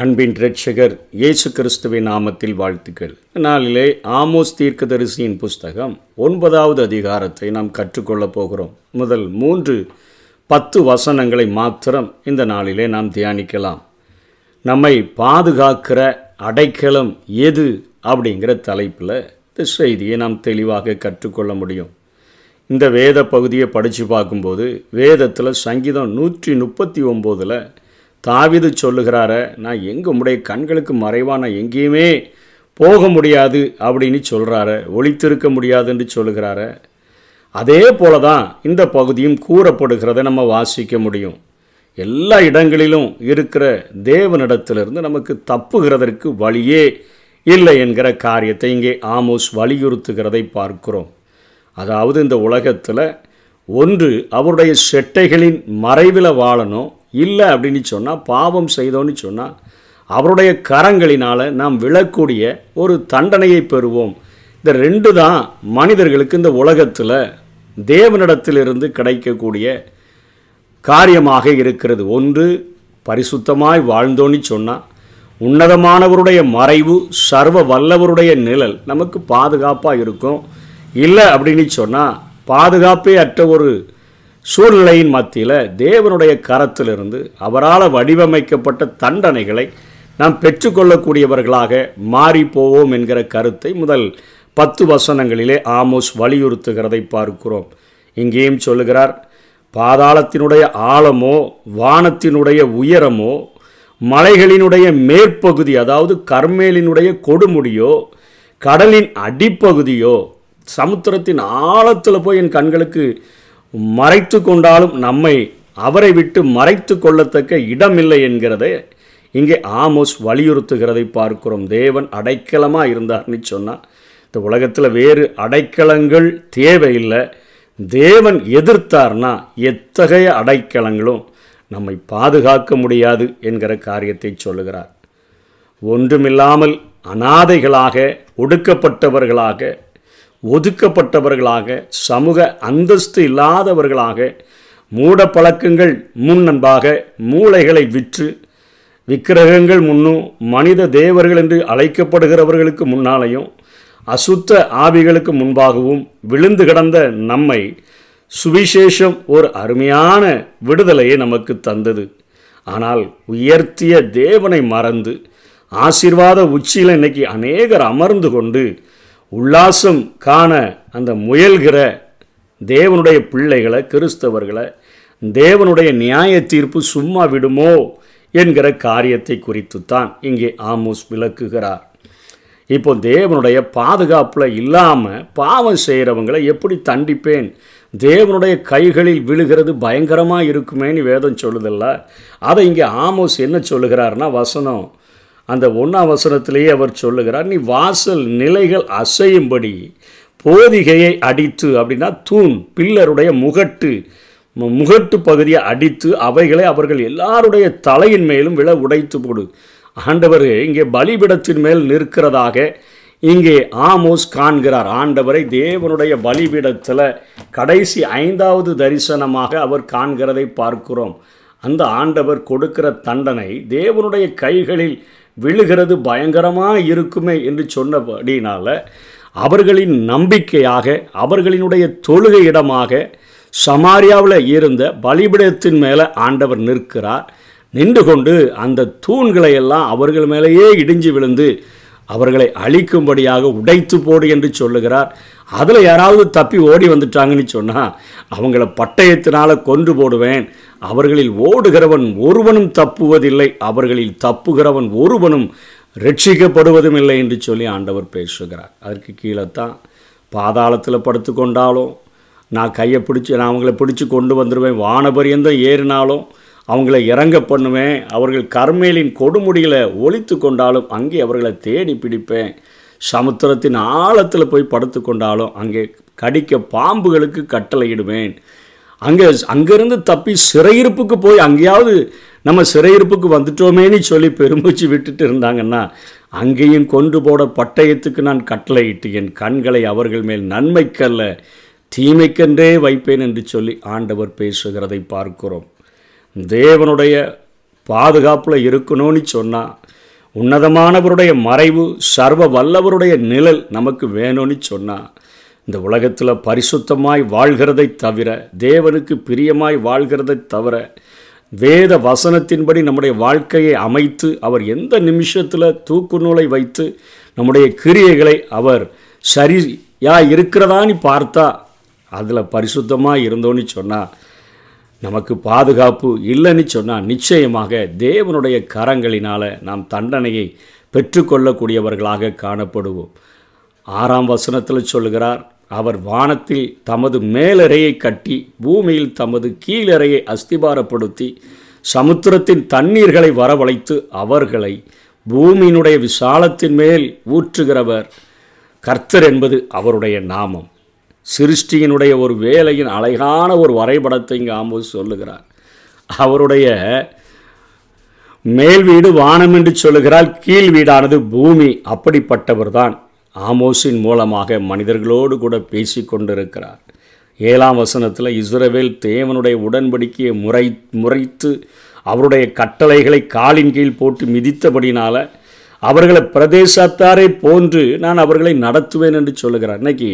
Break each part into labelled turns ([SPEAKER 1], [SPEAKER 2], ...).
[SPEAKER 1] அன்பின் ரட்சகர் இயேசு கிறிஸ்துவின் நாமத்தில் வாழ்த்துக்கள். நாளிலே ஆமோஸ் தீர்க்கதரிசியின் புஸ்தகம் ஒன்பதாவது அதிகாரத்தை நாம் கற்றுக்கொள்ளப் போகிறோம். முதல் மூன்று பத்து வசனங்களை மாத்திரம் இந்த நாளிலே நாம் தியானிக்கலாம். நம்மை பாதுகாக்கிற அடைக்கலம் எது அப்படிங்கிற தலைப்பில் இந்த செய்தியை நாம் தெளிவாக கற்றுக்கொள்ள முடியும். இந்த வேத பகுதியை படித்து பார்க்கும்போது வேதத்தில் சங்கீதம் நூற்றி முப்பத்தி ஒம்போதில் தாவிது சொல்லுகிறார நான் எங்கே உடைய கண்களுக்கு மறைவாக நான் எங்கேயுமே போக முடியாது அப்படின்னு சொல்கிறார ஒழித்திருக்க முடியாதுன்னு சொல்லுகிறார. அதே போல தான் இந்த பகுதியும் கூறப்படுகிறத நம்ம வாசிக்க முடியும். எல்லா இடங்களிலும் இருக்கிற தேவனிடத்திலிருந்து நமக்கு தப்புகிறதற்கு வழியே இல்லை என்கிற காரியத்தை இங்கே ஆமோஸ் வலியுறுத்துகிறதை பார்க்கிறோம். அதாவது இந்த உலகத்தில் ஒன்று அவருடைய செட்டைகளின் மறைவில் வாழணும் இல்லை அப்படின்னு சொன்னால் பாவம் செய்தோன்னு சொன்னால் அவருடைய கரங்களினால் நாம் விழக்கூடிய ஒரு தண்டனையை பெறுவோம். இந்த ரெண்டு தான் மனிதர்களுக்கு இந்த உலகத்தில் தேவனிடத்திலிருந்து கிடைக்கக்கூடிய காரியமாக இருக்கிறது. ஒன்று பரிசுத்தமாய் வாழ்ந்தோன்னு சொன்னால் உன்னதமானவருடைய மறைவு சர்வ வல்லவருடைய நிழல் நமக்கு பாதுகாப்பாக இருக்கும். இல்லை அப்படின்னு சொன்னால் பாதுகாப்பே அற்ற ஒரு சூழ்நிலையின் மத்தியில் தேவனுடைய கரத்திலிருந்து அவரால் வடிவமைக்கப்பட்ட தண்டனைகளை நாம் பெற்றுக்கொள்ளக்கூடியவர்களாக மாறி போவோம் என்கிற கருத்தை முதல் பத்து வசனங்களிலே ஆமோஸ் வலியுறுத்துகிறதை பார்க்கிறோம். இங்கேயும் சொல்லுகிறார் பாதாளத்தினுடைய ஆழமோ வானத்தினுடைய உயரமோ மலைகளினுடைய மேற்பகுதி அதாவது கர்மேலினுடைய கொடுமுடியோ கடலின் அடிப்பகுதியோ சமுத்திரத்தின் ஆழத்தில் போய் என் கண்களுக்கு மறைத்து கொண்டாலும் நம்மை அவரை விட்டு மறைத்து கொள்ளத்தக்க இடமில்லை என்கிறதை இங்கே ஆமோஸ் வலியுறுத்துகிறதை பார்க்கிறோம். தேவன் அடைக்கலமாக இருந்தார்னு சொன்னால் இந்த உலகத்தில் வேறு அடைக்கலங்கள் தேவையில்லை. தேவன் எதிர்த்தார்னா எத்தகைய அடைக்கலங்களும் நம்மை பாதுகாக்க முடியாது என்கிற காரியத்தை சொல்லுகிறார். ஒன்றுமில்லாமல் அனாதைகளாக ஒடுக்கப்பட்டவர்களாக ஒதுக்கப்பட்டவர்களாக சமூக அந்தஸ்து இல்லாதவர்களாக மூட பழக்கங்கள் முன்னன்பாக மூளைகளை விற்று விக்கிரகங்கள் முன்னும் மனித தேவர்கள் என்று அழைக்கப்படுகிறவர்களுக்கு முன்னாலேயும் அசுத்த ஆவிகளுக்கு முன்பாகவும் விழுந்து கிடந்த நம்மை சுவிசேஷம் ஒரு அருமையான விடுதலையை நமக்கு தந்தது. ஆனால் உயர்த்திய தேவனை மறந்து ஆசீர்வாத உச்சியில் இன்னைக்கு அநேகர் அமர்ந்து கொண்டு உல்லாசம் காண அந்த முயல்கிற தேவனுடைய பிள்ளைகளை கிறிஸ்தவர்களை தேவனுடைய நியாய தீர்ப்பு சும்மா விடுமோ என்கிற காரியத்தை குறித்து தான் இங்கே ஆமோஸ் விளக்குகிறார். இப்போ தேவனுடைய பாதுகாப்பில் இல்லாமல் பாவம் செய்கிறவங்களை எப்படி தண்டிப்பேன்? தேவனுடைய கைகளில் விழுகிறது பயங்கரமாக இருக்குமேன்னு வேதம் சொல்லுதில்ல. அதை இங்கே ஆமோஸ் என்ன சொல்லுகிறாருன்னா வசனம் அந்த ஒன்றாம் வசனத்திலேயே அவர் சொல்லுகிறார் நீ வாசல் நிலைகள் அசையும்படி போதிகையை அடித்து அப்படின்னா தூண் பில்லருடைய முகட்டு மு- முகட்டு பகுதியை அடித்து அவைகளை அவர்கள் எல்லாருடைய தலையின் மேலும் விழ உடைத்து போடு. ஆண்டவர் இங்கே பலிபிடத்தின் மேல் நிற்கிறதாக இங்கே ஆமோஸ் காண்கிறார். ஆண்டவரை தேவனுடைய பலிபீடத்தில் கடைசி ஐந்தாவது தரிசனமாக அவர் காண்கிறதை பார்க்கிறோம். அந்த ஆண்டவர் கொடுக்கிற தண்டனை தேவனுடைய கைகளில் விழுகிறது பயங்கரமாக இருக்குமே என்று சொன்னபடினால் அவர்களின் நம்பிக்கையாக அவர்களினுடைய தொழுகை இடமாக சமாரியாவில் இருந்த பலிபிடத்தின் மேலே ஆண்டவர் நிற்கிறார். நின்று கொண்டு அந்த தூண்களை எல்லாம் அவர்கள் மேலேயே இடிஞ்சு விழுந்து அவர்களை அழிக்கும்படியாக உடைத்து போடு என்று சொல்லுகிறார். அதில் யாராவது தப்பி ஓடி வந்துட்டாங்கன்னு சொன்னால் அவங்கள பட்டயத்தினால் கொன்று போடுவேன் அவர்களில் ஓடுகிறவன் ஒருவனும் தப்புவதில்லை அவர்களில் தப்புகிறவன் ஒருவனும் ரட்சிக்கப்படுவதும் இல்லை என்று சொல்லி ஆண்டவர் பேசுகிறார். அதற்கு கீழே தான் பாதாளத்தில் படுத்து கொண்டாலும் நான் கையை பிடிச்சி நான் அவங்கள பிடிச்சி கொண்டு வந்துடுவேன் வானபரியந்தம் ஏறினாலும் அவங்கள இறங்க பண்ணுவேன் அவர்கள் கர்மேலின் கொடுமுடியில் ஒழித்து கொண்டாலும் அங்கே அவர்களை தேடி பிடிப்பேன். சமுத்திரத்தின் ஆழத்தில் போய் படுத்து கொண்டாலும் அங்கே கடிக்க பாம்புகளுக்கு கட்டளையிடுவேன். அங்கே அங்கேருந்து தப்பி சிறையிருப்புக்கு போய் அங்கேயாவது நம்ம சிறையிருப்புக்கு வந்துட்டோமேனு சொல்லி பெருமூச்சு விட்டுட்டு இருந்தாங்கன்னா அங்கேயும் கொண்டு போட பட்டயத்துக்கு நான் கட்டளையிட்டு என் கண்களை அவர்கள் மேல் நன்மைக்கல்ல தீமைக்கென்றே வைப்பேன் என்று சொல்லி ஆண்டவர் பேசுகிறதை பார்க்கிறோம். தேவனுடைய பாதுகாப்பில் இருக்கணும்னு சொன்னால் உன்னதமானவருடைய மறைவு சர்வ வல்லவருடைய நிழல் நமக்கு வேணும்னு சொன்னால் இந்த உலகத்தில் பரிசுத்தமாய் வாழ்கிறதை தவிர தேவனுக்கு பிரியமாய் வாழ்கிறதை தவிர வேத வசனத்தின்படி நம்முடைய வாழ்க்கையை அமைத்து அவர் எந்த நிமிஷத்தில் தூக்கு நூலை வைத்து நம்முடைய கிரியைகளை அவர் சரியா இருக்கிறதான்னு பார்த்தா அதில் பரிசுத்தமாக இருந்தோன்னு சொன்னால் நமக்கு பாதுகாப்பு இல்லைன்னு சொன்னால் நிச்சயமாக தேவனுடைய கரங்களினால் நாம் தண்டனையை பெற்றுக்கொள்ளக்கூடியவர்களாக காணப்படுவோம். ஆறாம் வசனத்தில் சொல்லுகிறார் அவர் வானத்தில் தமது மேலறையை கட்டி பூமியில் தமது கீழறையை அஸ்திபாரப்படுத்தி சமுத்திரத்தின் தண்ணீர்களை வரவழைத்து அவர்களை பூமியினுடைய விசாலத்தின் மேல் ஊற்றுகிறவர். கர்த்தர் என்பது அவருடைய நாமம். சிருஷ்டியினுடைய ஒரு வேலையின் அழகான ஒரு வரைபடத்தை இங்கே ஆம்போது சொல்லுகிறார். அவருடைய மேல் வீடு வானம் என்று சொல்லுகிறால் கீழ் வீடானது பூமி. அப்படிப்பட்டவர் தான் ஆமோஸின் மூலமாக மனிதர்களோடு கூட பேசி கொண்டிருக்கிறார். ஏழாம் வசனத்தில் இஸ்ரவேல் தேவனுடைய உடன்படிக்கையை முறை முறைத்து அவருடைய கட்டளைகளை காலின் கீழ் போட்டு மிதித்தபடினால் அவர்களை பிரதேசத்தாரை போன்று நான் அவர்களை நடத்துவேன் என்று சொல்லுகிறார். இன்றைக்கி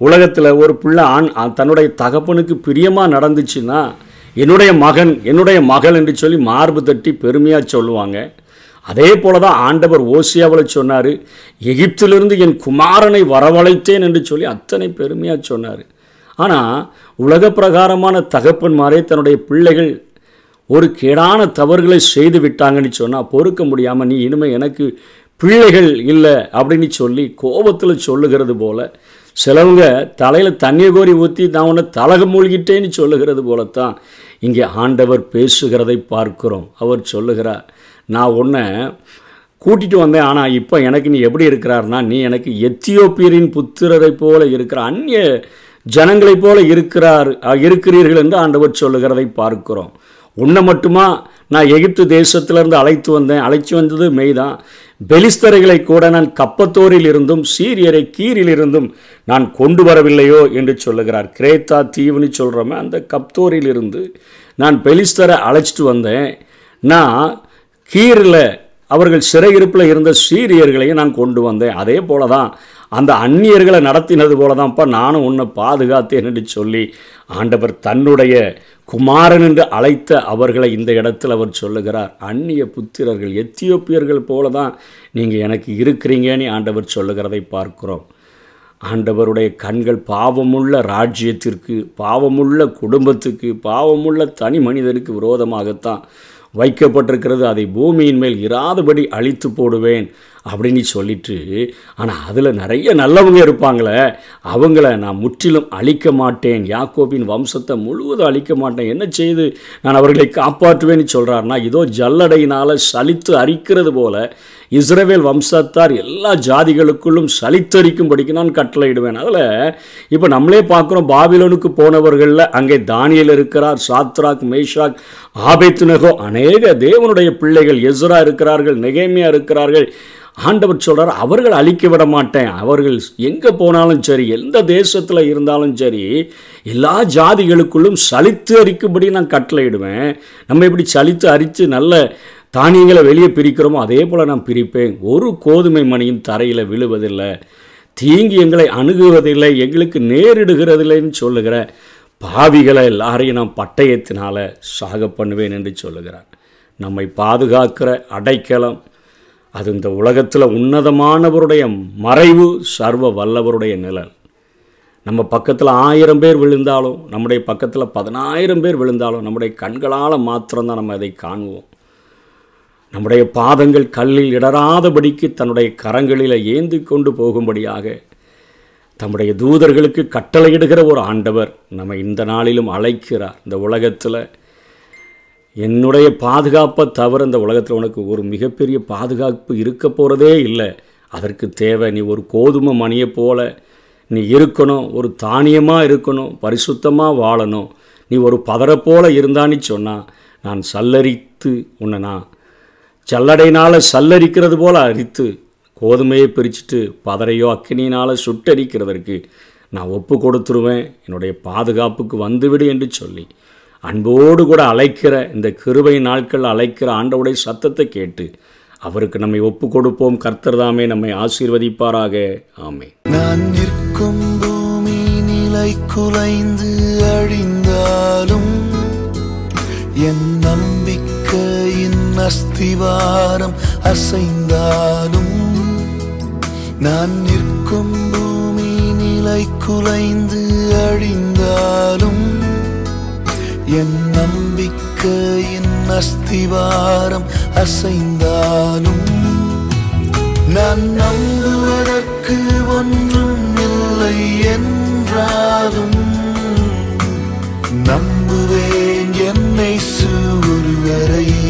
[SPEAKER 1] உலகத்தில் ஒரு பிள்ளை ஆண் தன்னுடைய தகப்பனுக்கு பிரியமாக நடந்துச்சுன்னா என்னுடைய மகன் என்னுடைய மகள் என்று சொல்லி மார்பு தட்டி பெருமையாக சொல்லுவாங்க. அதே போல தான் ஆண்டவர் ஓசியாவில் சொன்னார் எகிப்திலிருந்து என் குமாரனை வரவழைத்தேன் என்று சொல்லி அத்தனை பெருமையாக சொன்னார். ஆனால் உலக பிரகாரமான தகப்பன்மாரே தன்னுடைய பிள்ளைகள் ஒரு கேடான தவறுகளை செய்து விட்டாங்கன்னு சொன்னால் பொறுக்க முடியாமல் நீ இனிமேல் எனக்கு பிள்ளைகள் இல்லை அப்படின்னு சொல்லி கோபத்தில் சொல்லுகிறது போல் சிலவங்க தலையில் தண்ணியை கோரி ஊற்றி நான் உன்னை தலக மூழ்கிட்டேன்னு சொல்லுகிறது போலத்தான் இங்கே ஆண்டவர் பேசுகிறதை பார்க்கிறோம். அவர் சொல்லுகிறார் நான் ஒன்று கூட்டிகிட்டு வந்தேன் ஆனால் இப்போ எனக்கு நீ எப்படி இருக்கிறார்னா நீ எனக்கு எத்தியோப்பியரின் புத்திரரை போல இருக்கிற அந்நிய ஜனங்களைப் போல இருக்கிறார் இருக்கிறீர்கள் என்று ஆண்டவர் சொல்லுகிறதை பார்க்கிறோம். உன்னை மட்டுமா நான் எகிப்து தேசத்திலிருந்து அழைத்து வந்தேன். அழைச்சி வந்தது மெய்தான். பெலிஸ்தரைகளை கூட நான் கப்பத்தோரில் இருந்தும் சீரியரை கீரிலிருந்தும் நான் கொண்டு வரவில்லையோ என்று சொல்லுகிறார். கிரேத்தா தீவுன்னு சொல்கிறோமே அந்த கப்தோரில் இருந்து நான் பெலிஸ்தரை அழைச்சிட்டு வந்தேன். நான் கீரில் அவர்கள் சிறையிருப்பில் இருந்த சீரியர்களையும் நான் கொண்டு வந்தேன். அதே போல தான் அந்த அந்நியர்களை நடத்தினது போல தான்ப்பா நானும் உன்னை பாதுகாத்தேன் என்று சொல்லி ஆண்டவர் தன்னுடைய குமாரன் என்று அழைத்த அவர்களை இந்த இடத்தில் அவர் சொல்லுகிறார். அந்நிய புத்திரர்கள் எத்தியோப்பியர்கள் போல தான் நீங்கள் எனக்கு இருக்கிறீங்கன்னு ஆண்டவர் சொல்லுகிறதை பார்க்கிறோம். ஆண்டவருடைய கண்கள் பாவமுள்ள ராஜ்யத்திற்கு பாவமுள்ள குடும்பத்துக்கு பாவமுள்ள தனி மனிதனுக்கு விரோதமாகத்தான் வைக்கப்பட்டிருக்கிறது. அதை பூமியின் மேல் இராதபடி அழித்து போடுவேன். அப்படின்னு சொல்லிட்டு ஆனால் அதில் நிறைய நல்லவங்க இருப்பாங்களே அவங்கள நான் முற்றிலும் அழிக்க மாட்டேன். யாக்கோபின் வம்சத்தை முழுவதும் அழிக்க மாட்டேன். என்ன செய்து நான் அவர்களை காப்பாற்றுவேன்னு சொல்கிறாருன்னா இதோ ஜல்லடையினால் சலித்து அரிக்கிறது போல இஸ்ரேவேல் வம்சத்தார் எல்லா ஜாதிகளுக்குள்ளும் சலித்தரிக்கும்படிக்கு நான் கட்டளையிடுவேன். அதில் இப்போ நம்மளே பார்க்குறோம் பாபிலோனுக்கு போனவர்களில் அங்கே தானியல் இருக்கிறார் சாத்ராக் மேஷாக் ஆபேத்துனகோ அநேக தேவனுடைய பிள்ளைகள் எஸ்ரா இருக்கிறார்கள் நெகேமியா இருக்கிறார்கள். ஆண்டவர் சொல்கிறார் அவர்கள் அழிக்க விட மாட்டேன் அவர்கள் எங்கே போனாலும் சரி எந்த தேசத்தில் இருந்தாலும் சரி எல்லா ஜாதிகளுக்குள்ளும் சலித்து அரிக்கும்படி நான் கட்டளையிடுவேன். நம்ம இப்படி சலித்து அரித்து நல்ல தானியங்களை வெளியே பிரிக்கிறோமோ அதே போல் நான் பிரிப்பேன். ஒரு கோதுமை மணியும் தரையில் விழுவதில்லை. தீங்கு எங்களை அணுகுவதில்லை. எங்களுக்கு நேரிடுகிறதில்லைன்னு சொல்லுகிற பாவிகளை எல்லாரையும் நான் பட்டயத்தினால் சாக பண்ணுவேன் என்று சொல்லுகிறார். நம்மை பாதுகாக்கிற அடைக்கலம் அது இந்த உலகத்தில் உன்னதமானவருடைய மறைவு சர்வ வல்லவருடைய நிழல். நம்ம பக்கத்தில் ஆயிரம் பேர் விழுந்தாலும் நம்முடைய பக்கத்தில் பதினாயிரம் பேர் விழுந்தாலும் நம்முடைய கண்களால் மாத்திரம்தான் நம்ம அதை காணுவோம். நம்முடைய பாதங்கள் கல்லில் இடராதபடிக்கு தன்னுடைய கரங்களில் ஏந்தி கொண்டு போகும்படியாக தம்முடைய தூதர்களுக்கு கட்டளையிடுகிற ஒரு ஆண்டவர் நம்ம இந்த நாளிலும் அழைக்கிறார். இந்த உலகத்தில் என்னுடைய பாதுகாப்பை தவிர இந்த உலகத்தில் உனக்கு ஒரு மிகப்பெரிய பாதுகாப்பு இருக்க போகிறதே இல்லை. அதற்கு தேவை நீ ஒரு கோதுமை மணியை போல நீ இருக்கணும் ஒரு தானியமாக இருக்கணும் பரிசுத்தமாக வாழணும். நீ ஒரு பதரை போல இருந்தான்னு சொன்னால் நான் சல்லரித்து உன்னை நான் சல்லடையினால் சல்லரிக்கிறது போல் அரித்து கோதுமையை பிரிச்சுட்டு பதறையோ அக்கினியினால் சுட்டரிக்கிறதற்கு நான் ஒப்பு கொடுத்துருவேன். என்னுடைய பாதுகாப்புக்கு வந்துவிடு என்று சொல்லி அன்போடு கூட அழைக்கிற இந்த கிருபை நாட்கள் அழைக்கிற ஆண்டவுடைய சத்தத்தை கேட்டு அவருக்கு நம்மை ஒப்பு கொடுப்போம் கர்த்தர் தாமே நம்மை ஆசீர்வதிப்பாராக. ஆமே
[SPEAKER 2] நான் நிற்கும் பூமி நிலை குலைந்து அழிந்தாலும் என் நம்பிக்கையின் அஸ்திவாரம் அசைந்தாலும் நான் நிற்கும் பூமி நிலை குலைந்து அழிந்தாலும் என் நம்பிக்கையின் அஸ்திவாரம் அசைந்தாலும் நான் நம்புவதற்கு ஒன்றும் இல்லை என்றாலும் நம்புவேன் என்னை ஒருவரை.